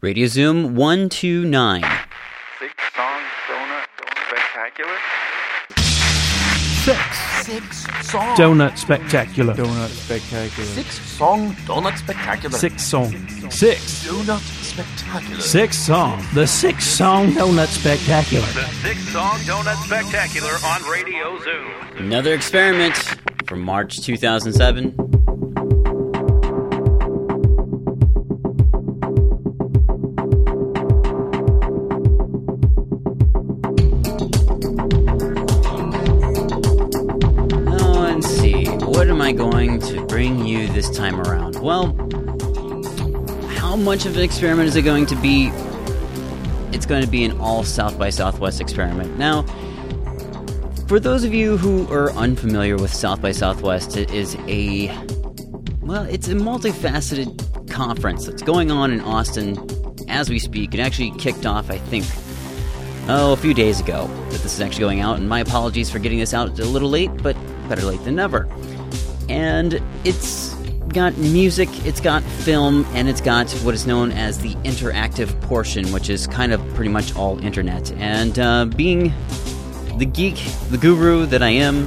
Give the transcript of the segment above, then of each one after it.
Radio Zoom 129. Six song donut spectacular. Six. Six song. Donut Spectacular. Donut spectacular. Six song donut spectacular. Six song. Six. donut spectacular. Six song. The six song Donut Spectacular. The Six Song Donut Spectacular on Radio Zoom. Another experiment from March 2007. Going to bring you this time around? Well, how much of an experiment is it going to be? It's going to be an all South by Southwest experiment. Now, for those of you who are unfamiliar with South by Southwest, it is a well, it's a multifaceted conference that's going on in Austin as we speak. It actually kicked off, I think, oh, a few days ago that this is actually going out, and my apologies for getting this out a little late, but better late than never. And it's got music, it's got film, and it's got what is known as the interactive portion, which is kind of pretty much all internet. And uh, being the geek, the guru that I am,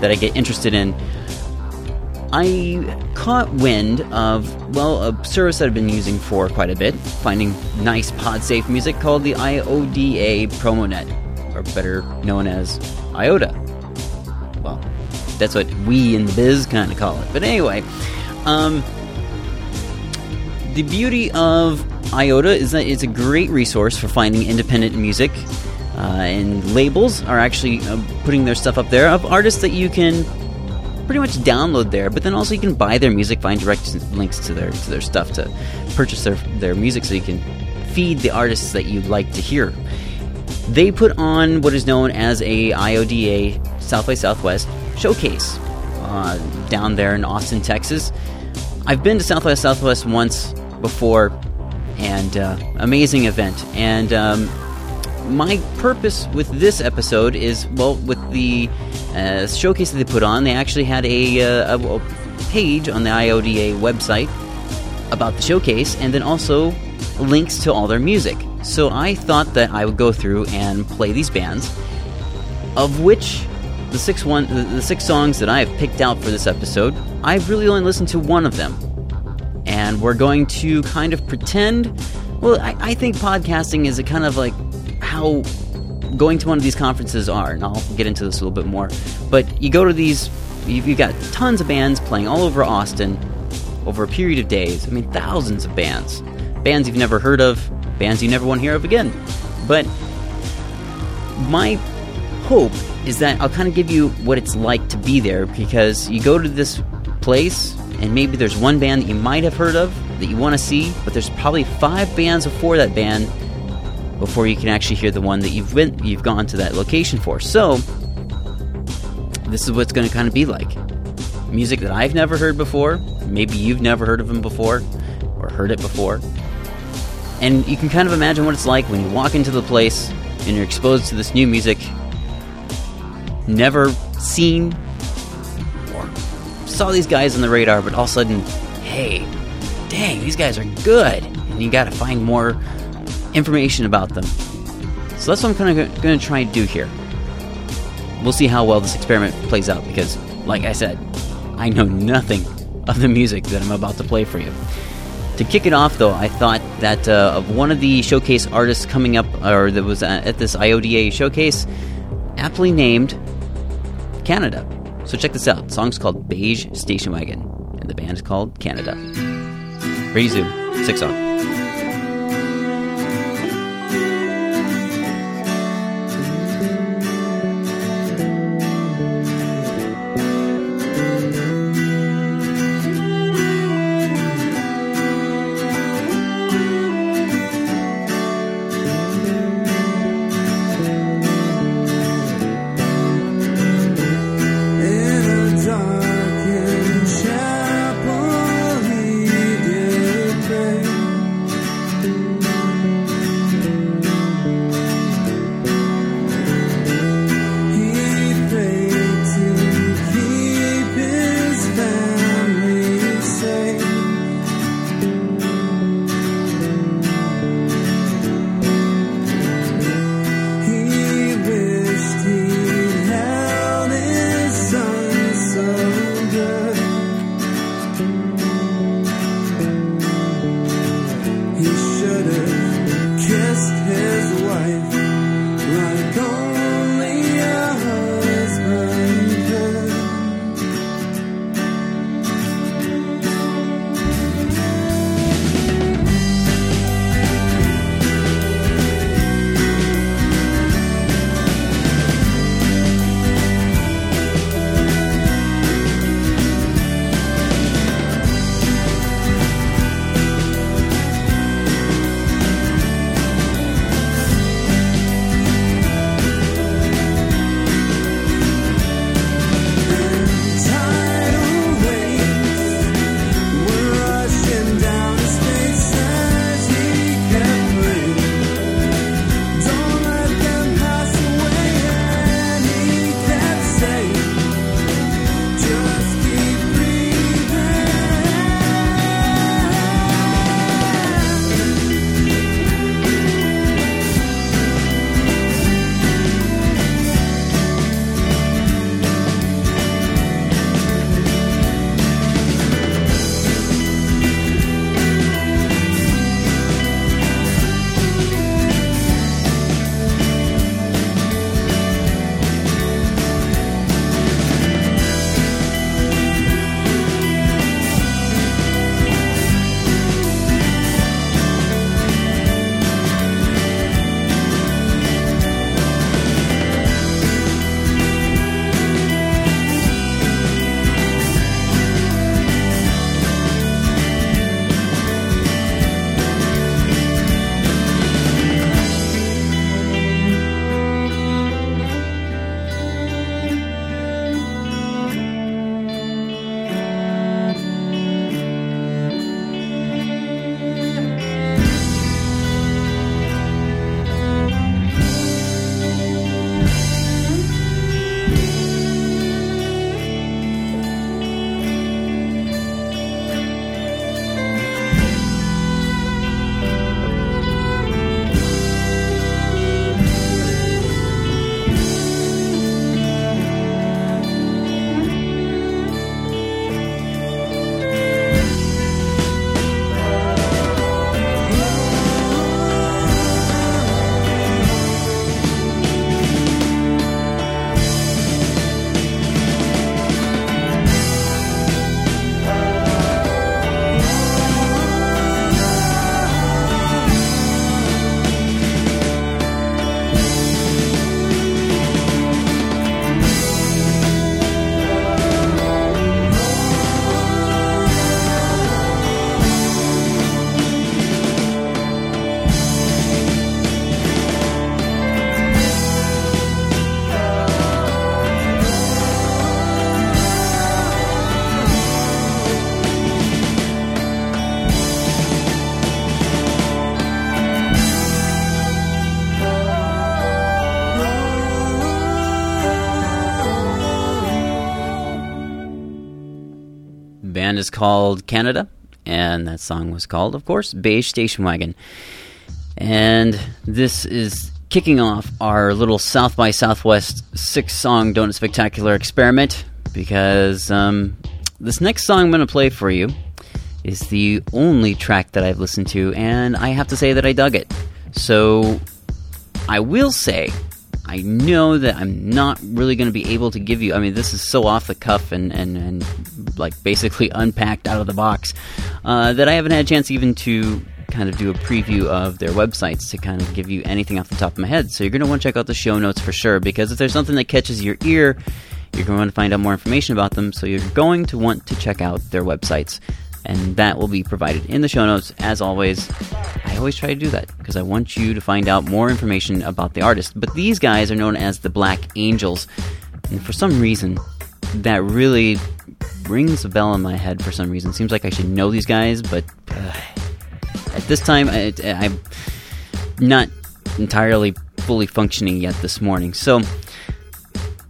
that I get interested in, I caught wind of, well, a service that I've been using for quite a bit, finding nice pod safe music called the IODA PromoNet, or better known as IODA. Well, that's what we in the biz kind of call it. But anyway, um, the beauty of IODA is that it's a great resource for finding independent music. Uh, and labels are actually uh, putting their stuff up there of artists that you can pretty much download there. But then also you can buy their music, find direct links to their to their stuff to purchase their their music, so you can feed the artists that you like to hear. They put on what is known as a IODA South by Southwest showcase uh, down there in Austin, Texas. I've been to Southwest Southwest once before, and uh, amazing event. And um, my purpose with this episode is well, with the uh, showcase that they put on, they actually had a, uh, a, a page on the IODA website about the showcase, and then also links to all their music. So I thought that I would go through and play these bands, of which the six one the, the six songs that I have picked out for this episode, I've really only listened to one of them, and we're going to kind of pretend. Well, I, I think podcasting is a kind of like how going to one of these conferences are, and I'll get into this a little bit more. But you go to these, you've, you've got tons of bands playing all over Austin over a period of days. I mean, thousands of bands. Bands you've never heard of, bands you never want to hear of again. But my hope is that I'll kind of give you what it's like to be there because you go to this place and maybe there's one band that you might have heard of that you want to see, but there's probably five bands before that band before you can actually hear the one that you've been you've gone to that location for. So this is what's going to kind of be like. Music that I've never heard before, maybe you've never heard of them before or heard it before. And you can kind of imagine what it's like when you walk into the place and you're exposed to this new music never seen or saw these guys on the radar, but all of a sudden, hey, dang, these guys are good. And you got to find more information about them. So that's what I'm kind of going to try and do here. We'll see how well this experiment plays out because, like I said, I know nothing of the music that I'm about to play for you. To kick it off, though, I thought that uh, of one of the showcase artists coming up, or that was at this IODA showcase, aptly named Canada. So check this out. The song's called Beige Station Wagon, and the band is called Canada. Radio Zoom, six song. Is called Canada, and that song was called, of course, Beige Station Wagon. And this is kicking off our little South by Southwest six song Donut Spectacular experiment because um, this next song I'm going to play for you is the only track that I've listened to, and I have to say that I dug it. So I will say, I know that I'm not really going to be able to give you. I mean, this is so off the cuff and, and, and like basically unpacked out of the box uh, that I haven't had a chance even to kind of do a preview of their websites to kind of give you anything off the top of my head. So you're going to want to check out the show notes for sure because if there's something that catches your ear, you're going to want to find out more information about them. So you're going to want to check out their websites and that will be provided in the show notes. As always, I always try to do that because I want you to find out more information about the artist. But these guys are known as the Black Angels, and for some reason, that really rings a bell in my head. For some reason, seems like I should know these guys, but uh, at this time, I, I'm not entirely fully functioning yet this morning. So.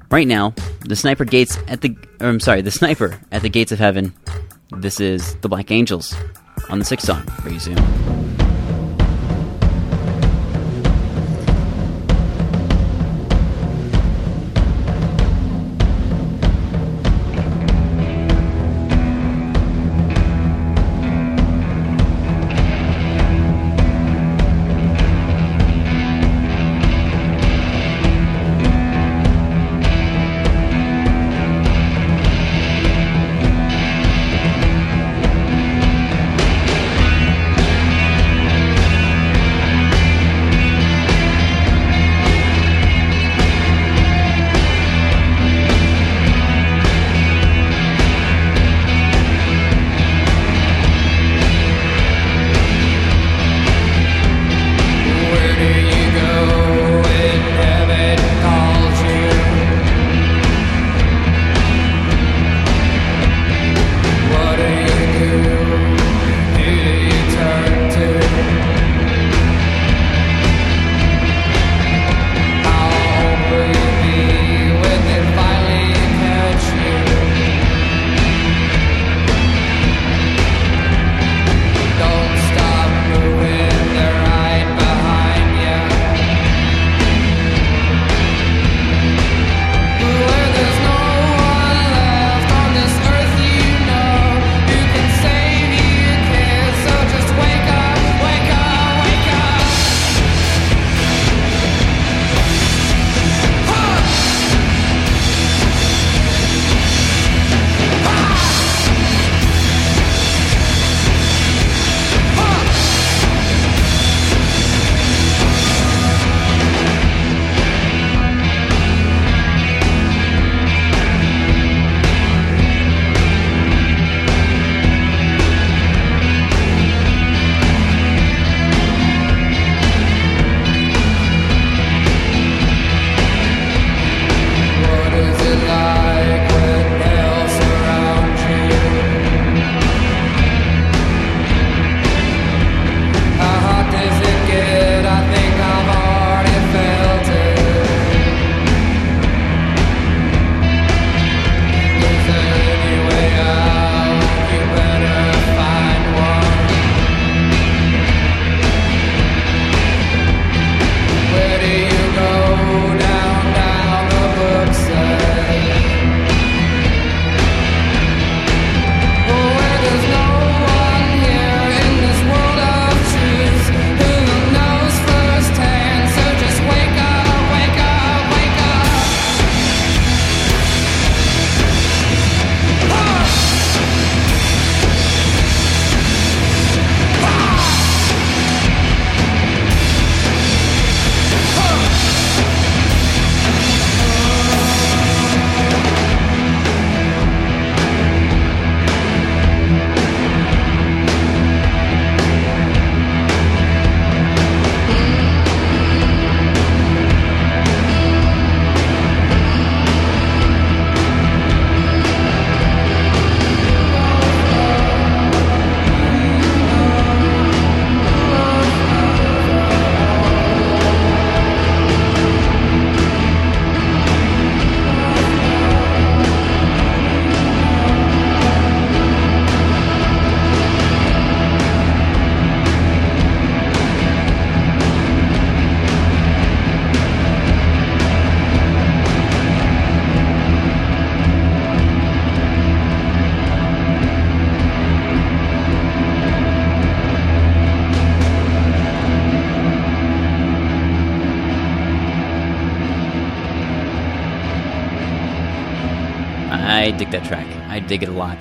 Right now, the sniper gates at the I'm sorry, the sniper at the gates of heaven this is The Black Angels on the sixth song. Resume.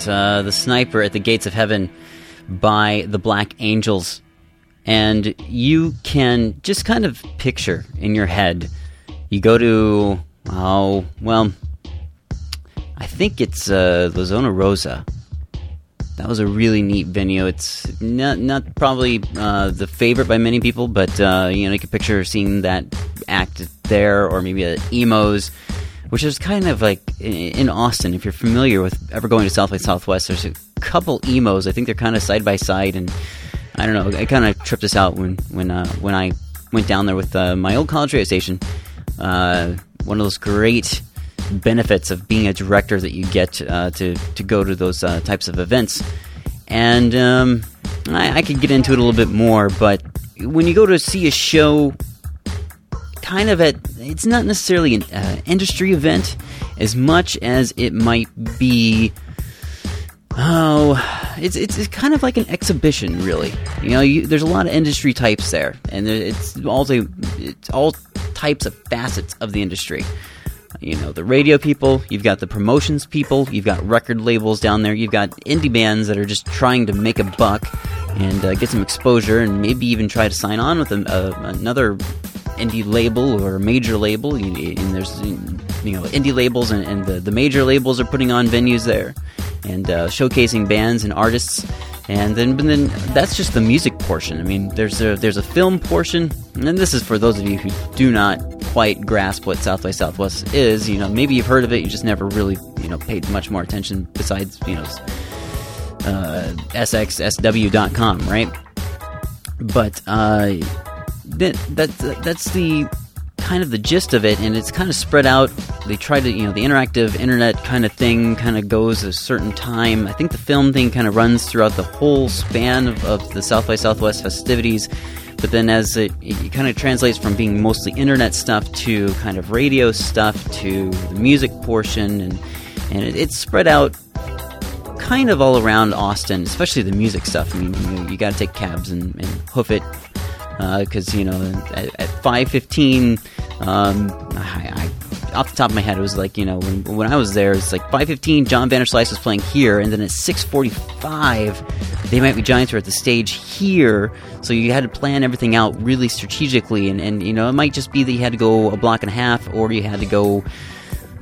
Uh, the Sniper at the Gates of Heaven by the Black Angels. And you can just kind of picture in your head. You go to, oh, well, I think it's uh, La Zona Rosa. That was a really neat venue. It's not not probably uh, the favorite by many people, but uh, you know you can picture seeing that act there, or maybe a Emo's which is kind of like in Austin. If you're familiar with ever going to South by Southwest, there's a couple Emo's. I think they're kind of side by side, and I don't know. I kind of tripped us out when when uh, when I went down there with uh, my old college radio station. Uh, one of those great benefits of being a director that you get uh, to to go to those uh, types of events, and um, I, I could get into it a little bit more, but when you go to see a show kind of at it's not necessarily an uh, industry event as much as it might be oh it's, it's, it's kind of like an exhibition really. You know you, there's a lot of industry types there and it's all it's all types of facets of the industry. You know the radio people you've got the promotions people you've got record labels down there you've got indie bands that are just trying to make a buck and uh, get some exposure and maybe even try to sign on with a, a, another indie label or major label, and there's you know indie labels and, and the, the major labels are putting on venues there and uh, showcasing bands and artists. And then, but then that's just the music portion. I mean, there's a there's a film portion, and then this is for those of you who do not quite grasp what South by Southwest is. You know, maybe you've heard of it, you just never really you know paid much more attention besides you know uh, sxsw.com, right? But uh, that, that that's the kind of the gist of it, and it's kind of spread out. They try to, you know, the interactive internet kind of thing kind of goes a certain time. I think the film thing kind of runs throughout the whole span of, of the South by Southwest festivities. But then, as it, it kind of translates from being mostly internet stuff to kind of radio stuff to the music portion, and and it, it's spread out kind of all around Austin, especially the music stuff. I mean, you, you got to take cabs and, and hoof it because uh, you know at, at 5:15, um, I, I, off the top of my head, it was like you know when, when I was there, it's like 5:15. John Vanderslice was playing here, and then at 6:45, they might be Giants were at the stage here. So you had to plan everything out really strategically, and, and you know it might just be that you had to go a block and a half, or you had to go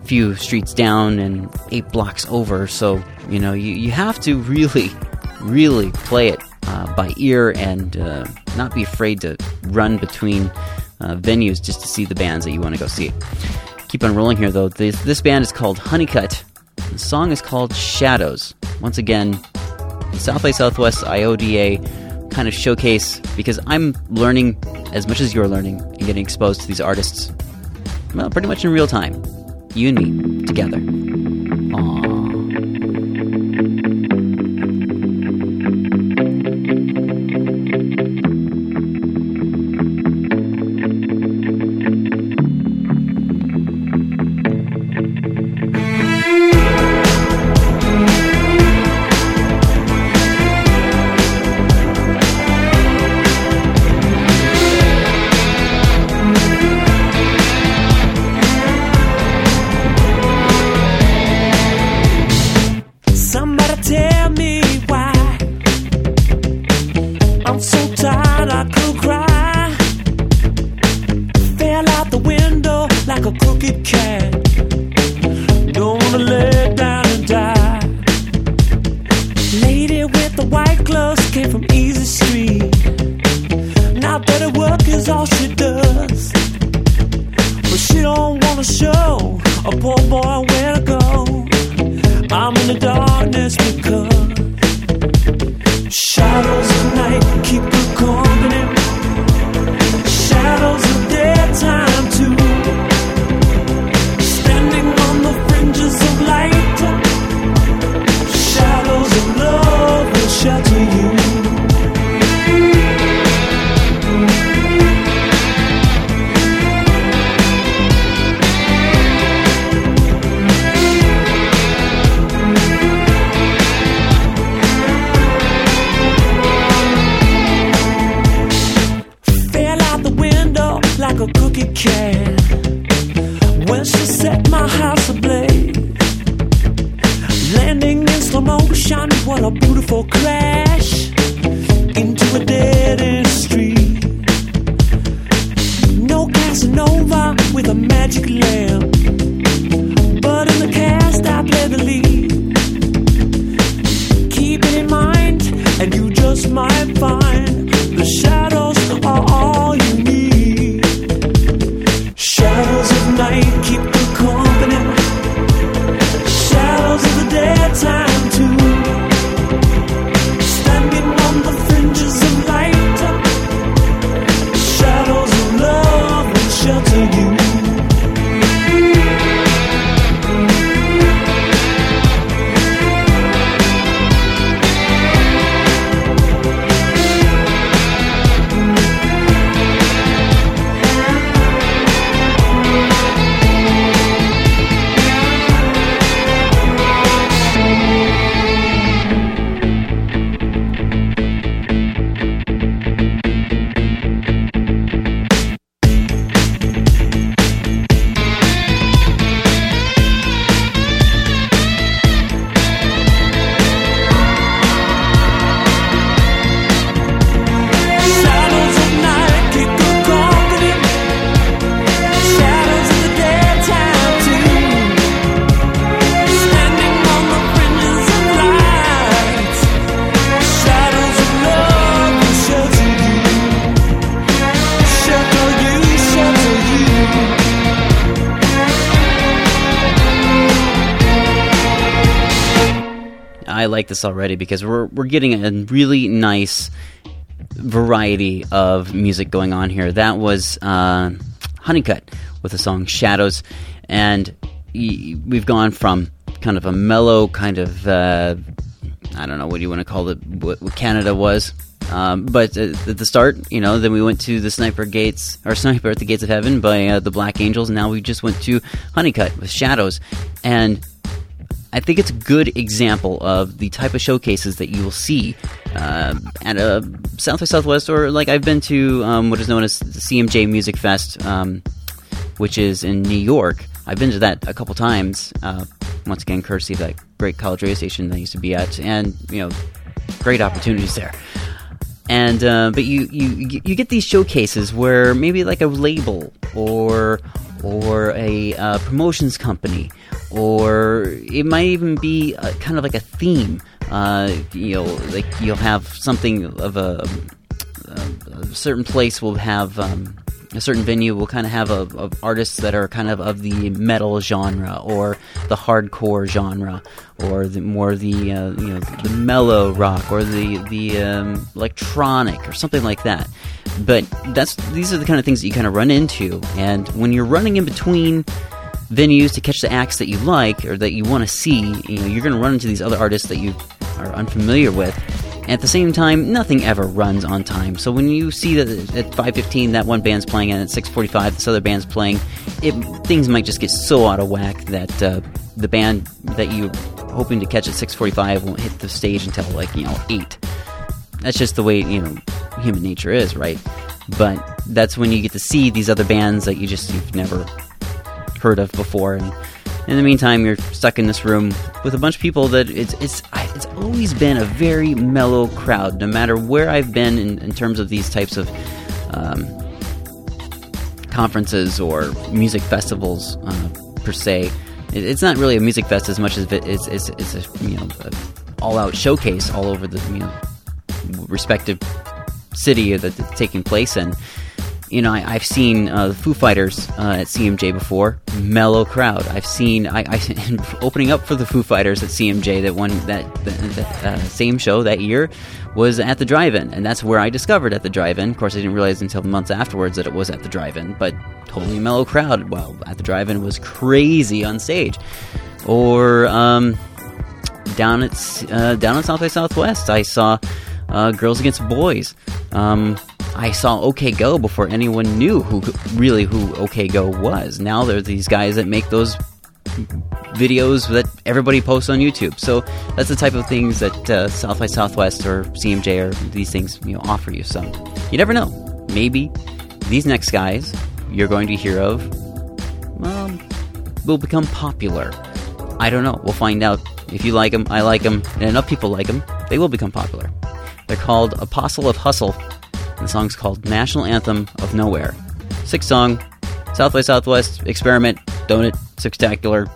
a few streets down and eight blocks over. So you know you, you have to really, really play it uh, by ear and uh, not be afraid to run between uh, venues just to see the bands that you want to go see. Keep on rolling here though. This, this band is called Honeycut. The song is called Shadows. Once again, South by Southwest IODA kind of showcase because I'm learning as much as you're learning and getting exposed to these artists. Well, pretty much in real time. You and me together. across. Landing in slow motion, what a beautiful crash. I like this already because we're we're getting a really nice variety of music going on here. That was uh, Honeycut with the song Shadows, and we've gone from kind of a mellow kind of uh, I don't know what do you want to call it what, Canada was. Um, but at the start, you know, then we went to the Sniper Gates or Sniper at the Gates of Heaven by uh, the Black Angels. And now we just went to Honeycut with Shadows, and I think it's a good example of the type of showcases that you will see uh, at a South by Southwest, or like I've been to um, what is known as the CMJ Music Fest, um, which is in New York. I've been to that a couple times. Uh, once again, courtesy of that great college radio station that I used to be at, and you know, great opportunities there. And uh, but you, you you get these showcases where maybe like a label or or a uh, promotions company or it might even be uh kind of like a theme. Uh, you know, like you'll have something of a, a certain place will have um, a certain venue will kind of have a, artists that are kind of of the metal genre or the hardcore genre or the more the uh, you know the mellow rock or the the um, electronic or something like that. But that's these are the kind of things that you kind of run into, and when you're running in between venues to catch the acts that you like or that you want to see, you know, you're going to run into these other artists that you are unfamiliar with. And at the same time, nothing ever runs on time. So when you see that at 5:15 that one band's playing and at 6:45 this other band's playing, it things might just get so out of whack that uh, the band that you're hoping to catch at 6:45 won't hit the stage until like you know eight. That's just the way you know human nature is, right? But that's when you get to see these other bands that you just you've never heard of before. And in the meantime, you're stuck in this room with a bunch of people that it's it's it's always been a very mellow crowd, no matter where I've been in, in terms of these types of um, conferences or music festivals uh, per se. It, it's not really a music fest as much as it- it's it's, it's a you know all out showcase all over the you know respective city that it's taking place in you know, I, I've seen uh, the Foo Fighters uh, at CMJ before. Mellow crowd. I've seen I, I opening up for the Foo Fighters at CMJ. That one that uh, same show that year was at the drive-in, and that's where I discovered at the drive-in. Of course, I didn't realize until months afterwards that it was at the drive-in. But totally mellow crowd. Well, at the drive-in was crazy on stage, or um, down at uh, down at South by Southwest, I saw uh, Girls Against Boys. Um, I saw OK Go before anyone knew who really who OK Go was. Now there are these guys that make those videos that everybody posts on YouTube. So that's the type of things that uh, South by Southwest or CMJ or these things you know offer you. So you never know. Maybe these next guys you're going to hear of um, will become popular. I don't know. We'll find out If you like them, I like them, and enough people like them, they will become popular. They're called Apostle of Hustle, the song's called National Anthem of Nowhere. Six song, South by Southwest, Experiment, Donut, Sixtacular.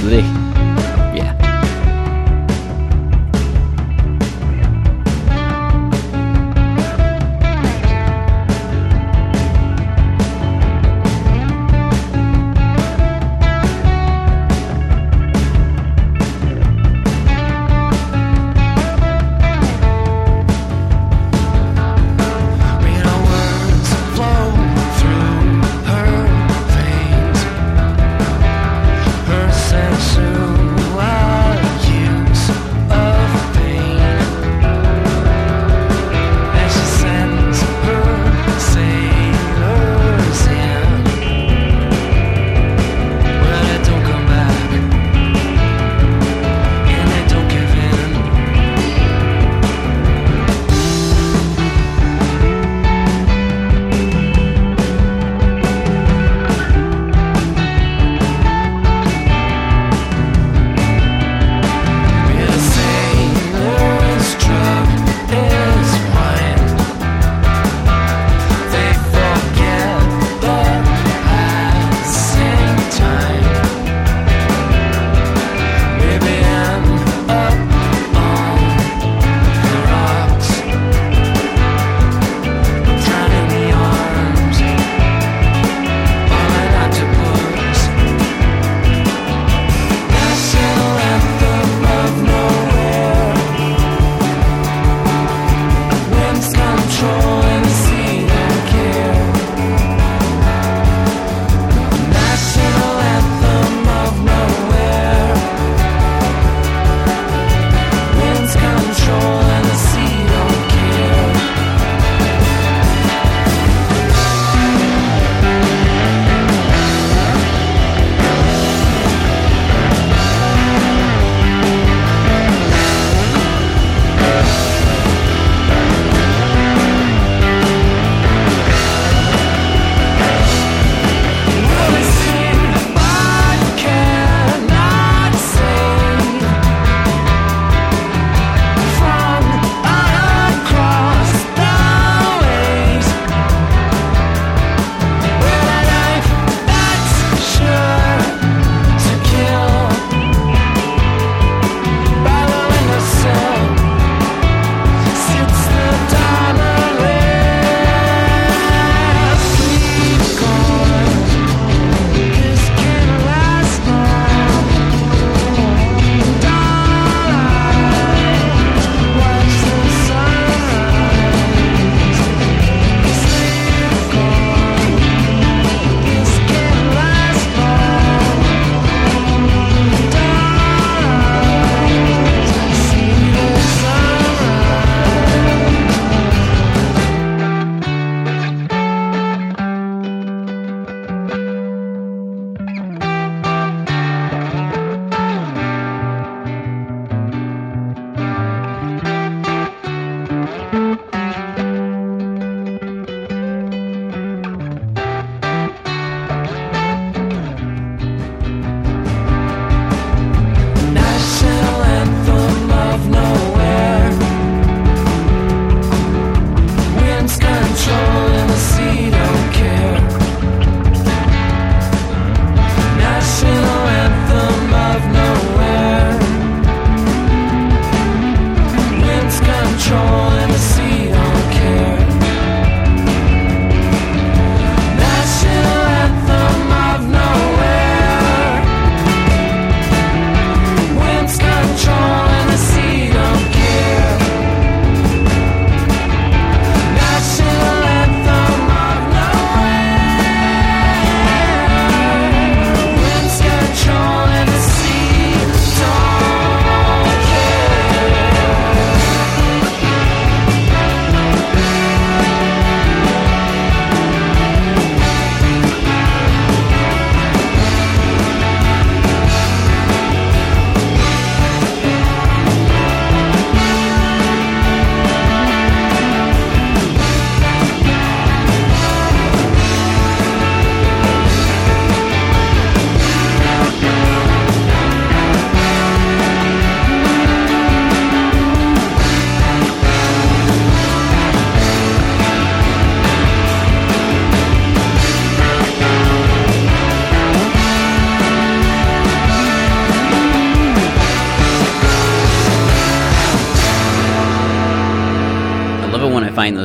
Blech.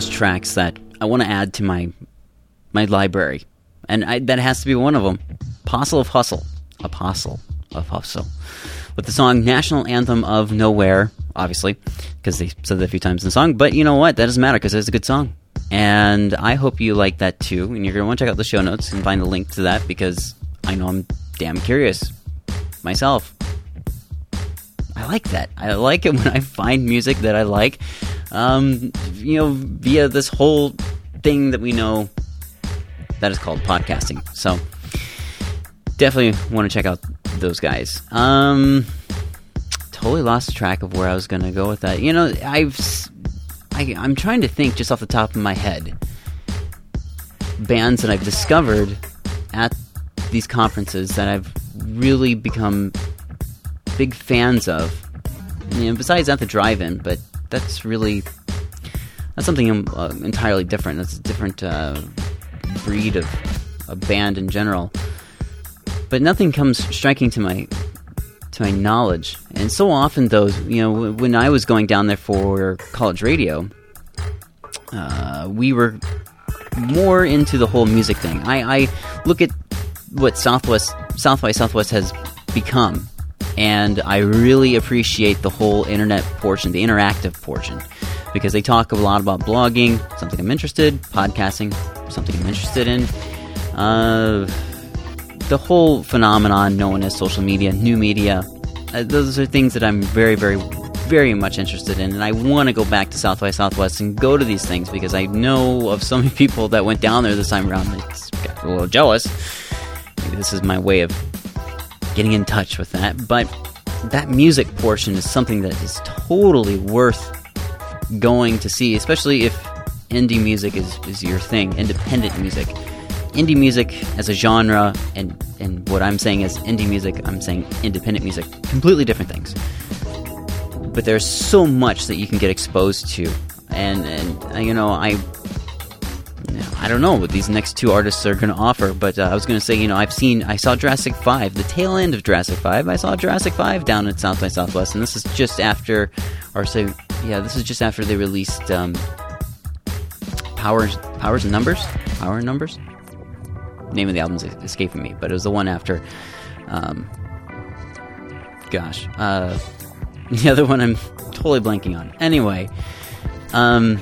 Those tracks that I want to add to my my library, and I, that has to be one of them. Apostle of Hustle, Apostle of Hustle, with the song "National Anthem of Nowhere." Obviously, because they said that a few times in the song. But you know what? That doesn't matter because it's a good song, and I hope you like that too. And you're gonna want to check out the show notes and find the link to that because I know I'm damn curious myself. I like that. I like it when I find music that I like. Um, you know, via this whole thing that we know that is called podcasting. So definitely want to check out those guys. Um, totally lost track of where I was going to go with that. You know, I've I, I'm trying to think just off the top of my head bands that I've discovered at these conferences that I've really become big fans of. You know, besides at the drive-in, but that's really that's something uh, entirely different. That's a different uh, breed of a band in general. But nothing comes striking to my to my knowledge. And so often, those you know, when I was going down there for college radio, uh, we were more into the whole music thing. I, I look at what Southwest South by Southwest has become, and I really appreciate the whole internet portion, the interactive portion, because they talk a lot about blogging, something I'm interested, podcasting, something I'm interested in. Uh, the whole phenomenon known as social media, new media, uh, those are things that I'm very, very, very much interested in, and I want to go back to South by Southwest and go to these things because I know of so many people that went down there this time around. I got a little jealous. Maybe this is my way of getting in touch with that, but that music portion is something that is totally worth going to see, especially if indie music is, is your thing, independent music. Indie music as a genre, and, and what I'm saying is indie music, I'm saying independent music, completely different things. But there's so much that you can get exposed to. And, and you know, I I don't know what these next two artists are going to offer, but uh, I was going to say, you know, I've seen, I saw Jurassic 5, the tail end of Jurassic 5. I saw Jurassic 5 down at South by Southwest, and this is just after, or say, yeah, this is just after they released um, Powers, Powers and Numbers? Power and Numbers? Name of the album's escaping me, but it was the one after, um, gosh, uh, the other one I'm totally blanking on. Anyway, um,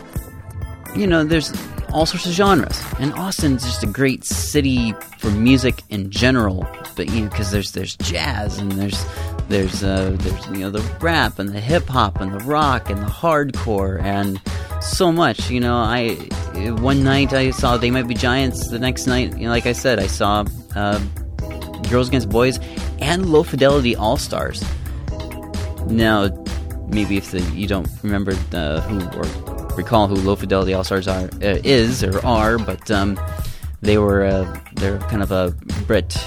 you know, there's all sorts of genres. And Austin's just a great city for music in general. But you know, because there's there's jazz and there's there's uh, there's you know the rap and the hip hop and the rock and the hardcore and so much. You know, I one night I saw They Might Be Giants. The next night, you know, like I said, I saw uh, Girls Against Boys and Lo Fidelity Allstars. Now, maybe if the, you don't remember the, who or recall who Lo Fidelity Allstars are uh, is or are, but um, they were uh, they're kind of a Brit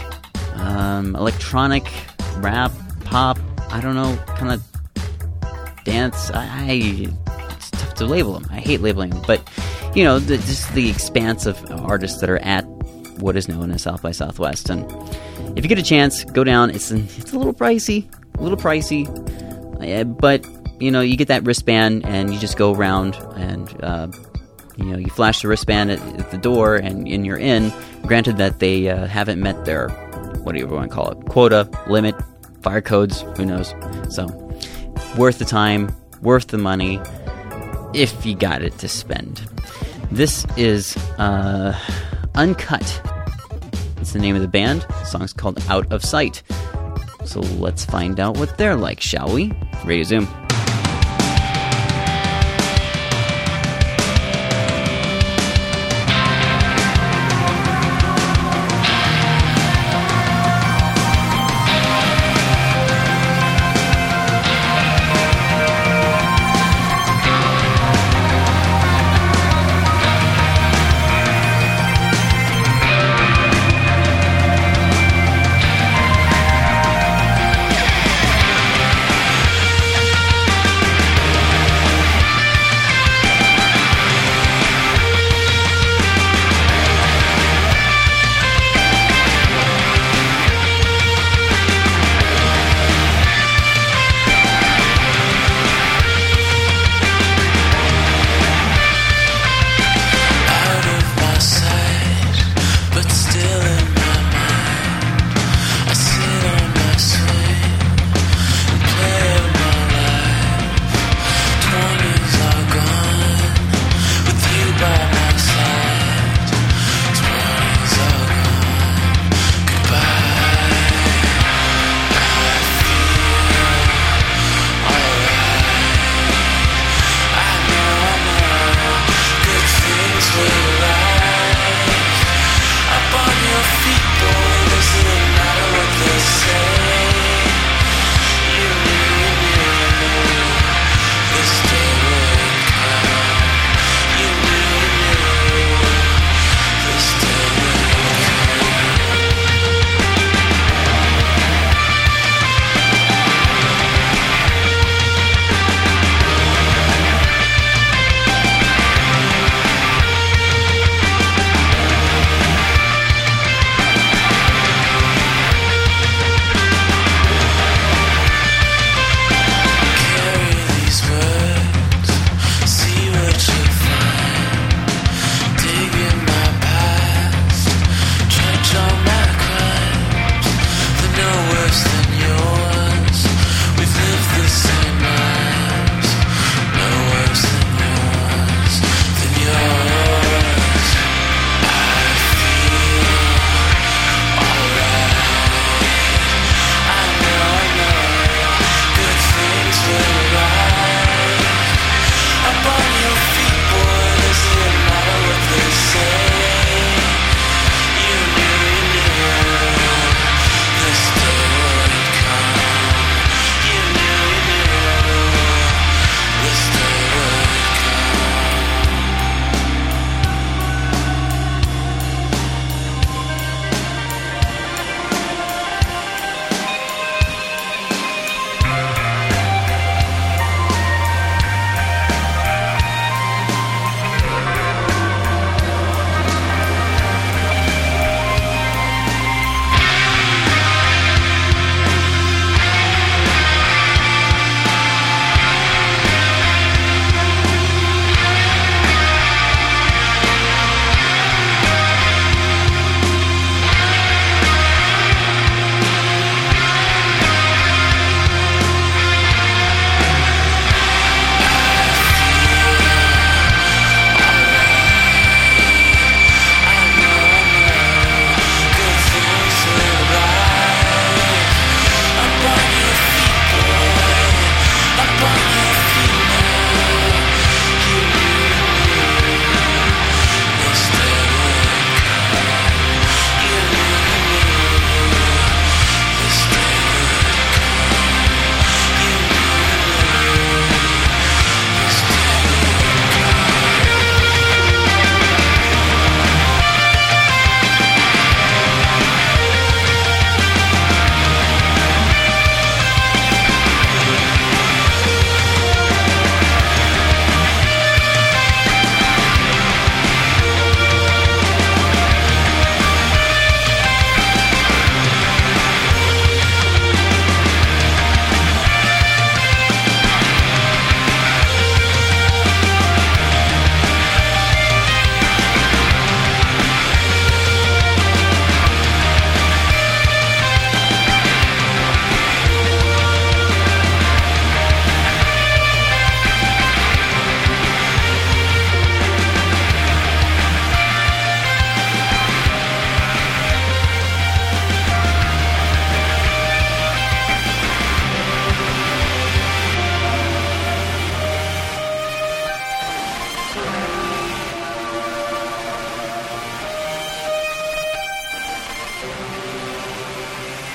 um, electronic rap pop. I don't know, kind of dance. I, I, it's tough to label them. I hate labeling them, but you know, the, just the expanse of artists that are at what is known as South by Southwest. And if you get a chance, go down. It's it's a little pricey, a little pricey, uh, but you know, you get that wristband and you just go around and, uh, you know, you flash the wristband at, at, the door and, and you're in. Granted that they uh, haven't met their, what do you want to call it, quota, limit, fire codes, who knows. So, worth the time, worth the money, if you got it to spend. This is uh, Uncut. It's the name of the band. The song's called Out of Sight. So let's find out what they're like, shall we? Radio Zoom.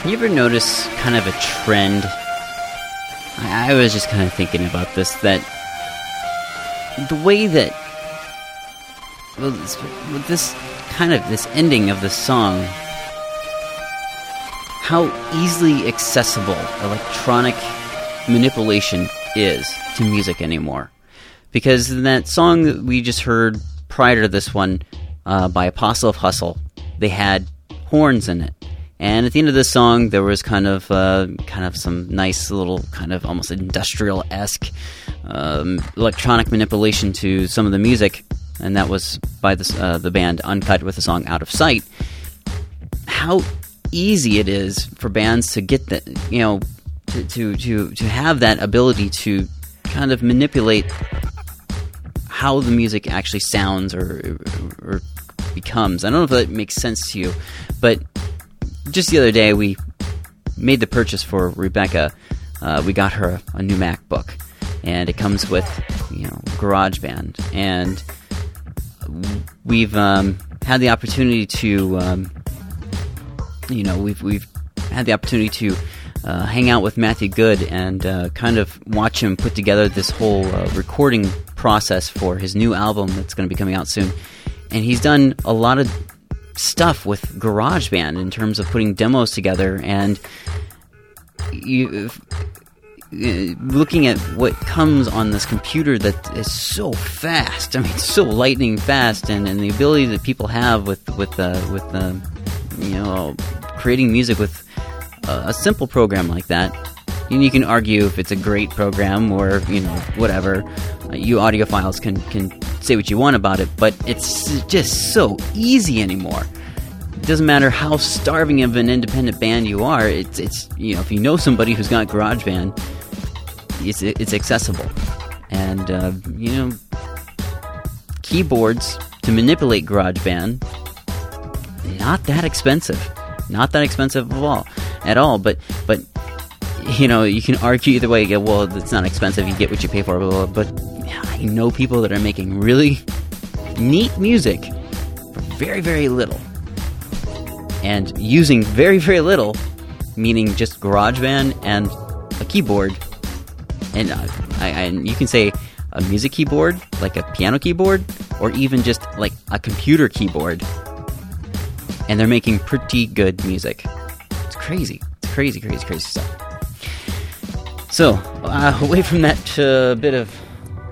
You ever notice kind of a trend? I, I was just kind of thinking about this that the way that well, this, this kind of this ending of the song, how easily accessible electronic manipulation is to music anymore. Because in that song that we just heard prior to this one uh, by Apostle of Hustle, they had horns in it. And at the end of this song, there was kind of uh, kind of some nice little kind of almost industrial esque um, electronic manipulation to some of the music, and that was by the uh, the band Uncut with the song "Out of Sight." How easy it is for bands to get that, you know, to to to, to have that ability to kind of manipulate how the music actually sounds or, or becomes. I don't know if that makes sense to you, but just the other day we made the purchase for Rebecca. Uh, we got her a, new MacBook, and it comes with you know GarageBand, and we've um, had the opportunity to um, you know we've we've had the opportunity to uh, hang out with Matthew Good and uh, kind of watch him put together this whole uh, recording process for his new album that's going to be coming out soon. And he's done a lot of stuff with GarageBand in terms of putting demos together and you uh, looking at what comes on this computer that is so fast. I mean, so lightning fast, and, and the ability that people have with with uh, with uh, you know creating music with a simple program like that. And you can argue if it's a great program or you know whatever. Uh, you audiophiles can can say what you want about it, but it's just so easy anymore. It doesn't matter how starving of an independent band you are. It's it's you know if you know somebody who's got GarageBand, it's it's accessible, and uh, you know keyboards to manipulate GarageBand not that expensive, not that expensive at all, at all. But but you know you can argue either way. Well, it's not expensive. You get what you pay for. Blah, blah, blah. But I know people that are making really neat music for very, very little. And using very, very little, meaning just GarageBand and a keyboard. And, uh, I, you can say a music keyboard, like a piano keyboard, or even just like a computer keyboard. And they're making pretty good music. It's crazy. It's crazy, crazy, crazy stuff. So, uh, away from that uh, bit of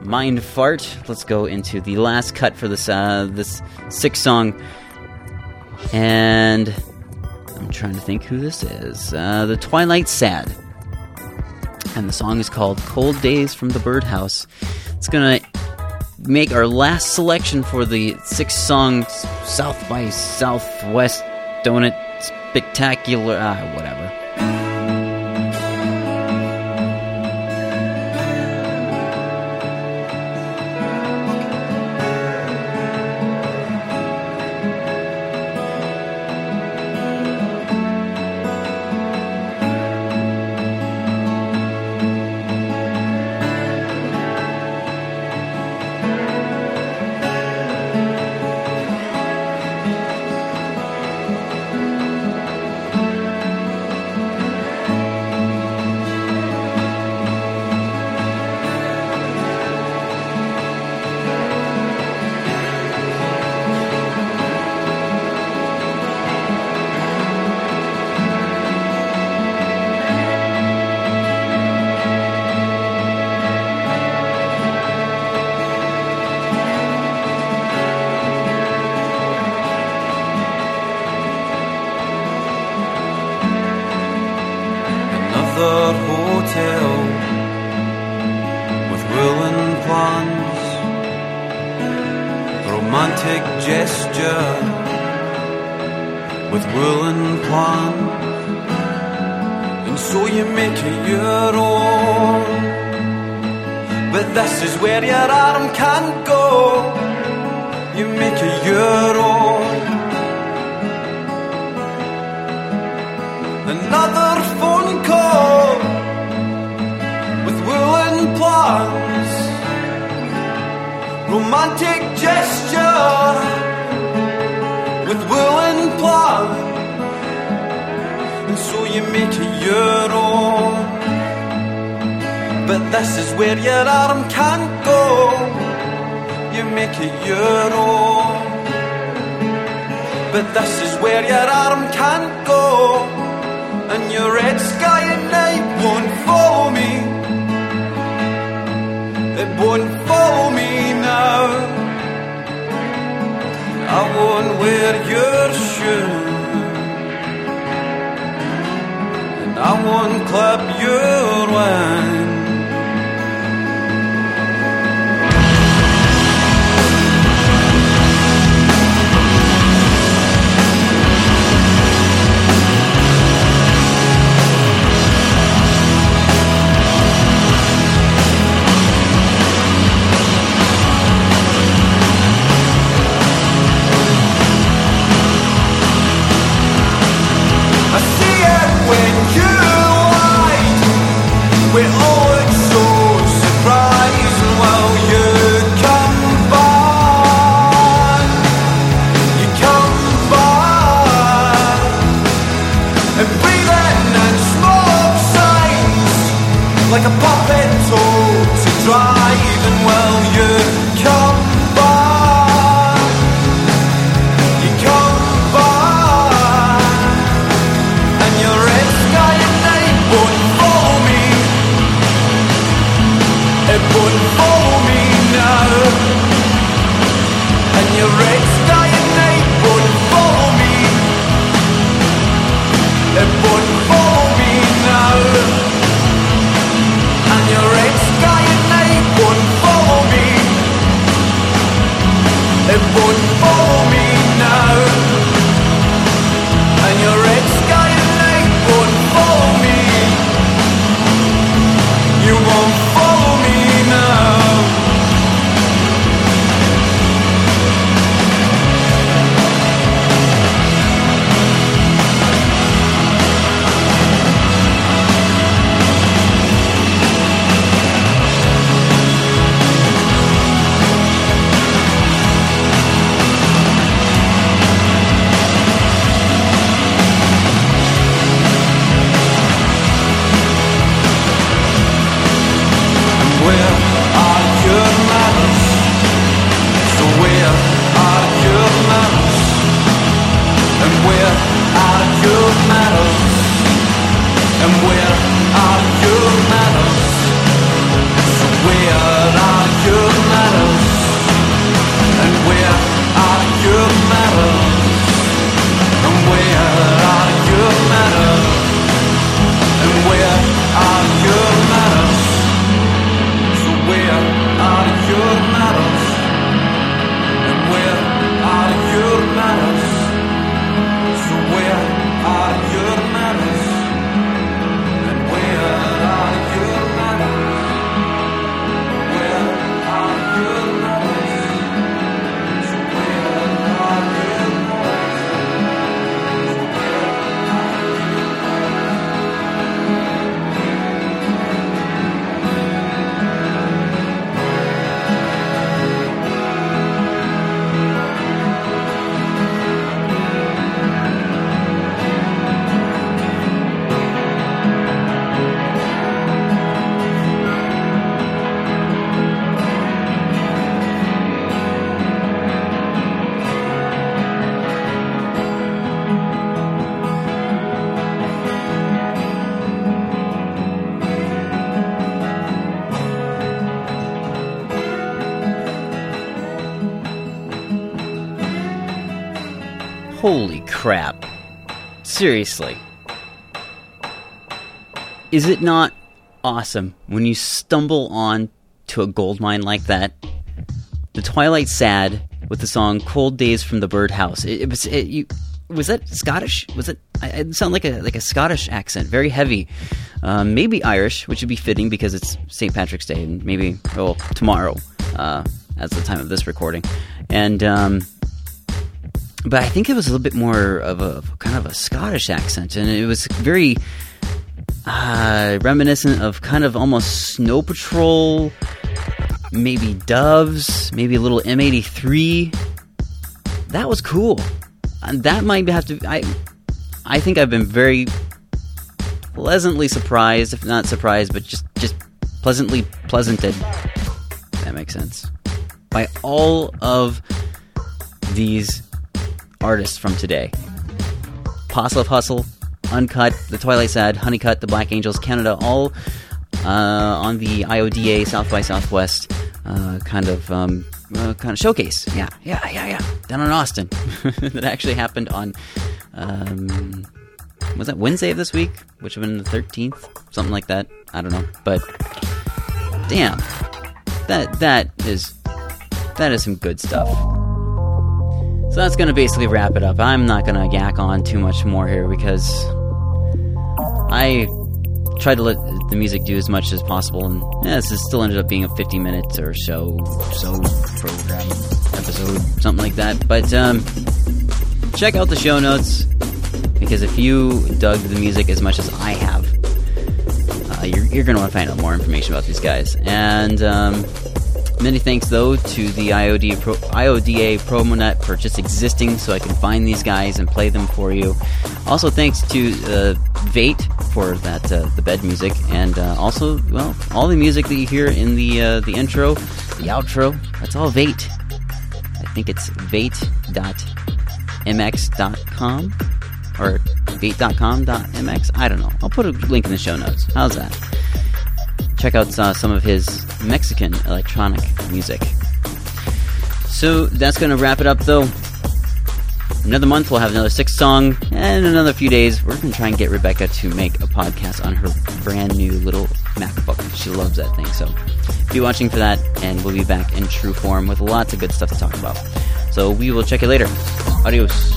mind fart. Let's go into the last cut for this uh, this six song, and I'm trying to think who this is. Uh, the Twilight Sad, and the song is called "Cold Days from the Birdhouse." It's gonna make our last selection for the six songs South by Southwest Donut Spectacular. Ah, whatever. gesture with woolen plums. And so you make it your own. But this is where your arm can't go. You make it your own. Another phone call with woolen plums romantic gesture with will and plan, and so you make it your own. But this is where your arm can't go. You make it your own. But this is where your arm can't go. And your red sky at night won't follow me. It won't follow me. I won't wear your shoes. And I won't clap your wine. Holy crap. Seriously. Is it not awesome when you stumble on to a gold mine like that? The Twilight Sad with the song "Cold Days from the Birdhouse." It, it was it, you, was that Scottish? Was it? It sounded like a like a Scottish accent, very heavy. Um, maybe Irish, which would be fitting because it's St. Patrick's Day and maybe well tomorrow, uh, as the time of this recording, and. Um, but I think it was a little bit more of a kind of a Scottish accent, and it was very uh, reminiscent of kind of almost Snow Patrol, maybe Doves, maybe a little M83. That was cool. That might have to. I I think I've been very pleasantly surprised, if not surprised, but just just pleasantly pleasanted. That makes sense. By all of these artists from today. Apostle of Hustle, Uncut, The Twilight Sad, Honeycut, The Black Angels, Canada, all uh, on the IODA South by Southwest uh, kind of um, uh, kind of showcase. Yeah, yeah, yeah, yeah. Down in Austin, that actually happened on um, was that Wednesday of this week, which would have been the thirteenth, something like that. I don't know, but damn, that that is that is some good stuff. So that's going to basically wrap it up. I'm not going to yak on too much more here because I tried to let the music do as much as possible, and yeah, this still ended up being a 50 minutes or so so program episode, something like that. But um, check out the show notes because if you dug the music as much as I have, uh, you're, you're going to want to find out more information about these guys. And um, many thanks, though, to the IOD Pro, IODA Promonet for just existing so I can find these guys and play them for you. Also, thanks to uh, Vate for that uh, the bed music, and uh, also, well, all the music that you hear in the uh, the intro, the outro, that's all Vate. I think it's vate.mx.com or vate.com.mx. I don't know. I'll put a link in the show notes. How's that? Check out uh, some of his Mexican electronic music. So that's going to wrap it up, though. Another month, we'll have another six song, and another few days, we're going to try and get Rebecca to make a podcast on her brand new little MacBook. She loves that thing, so be watching for that, and we'll be back in true form with lots of good stuff to talk about. So we will check you later. Adios.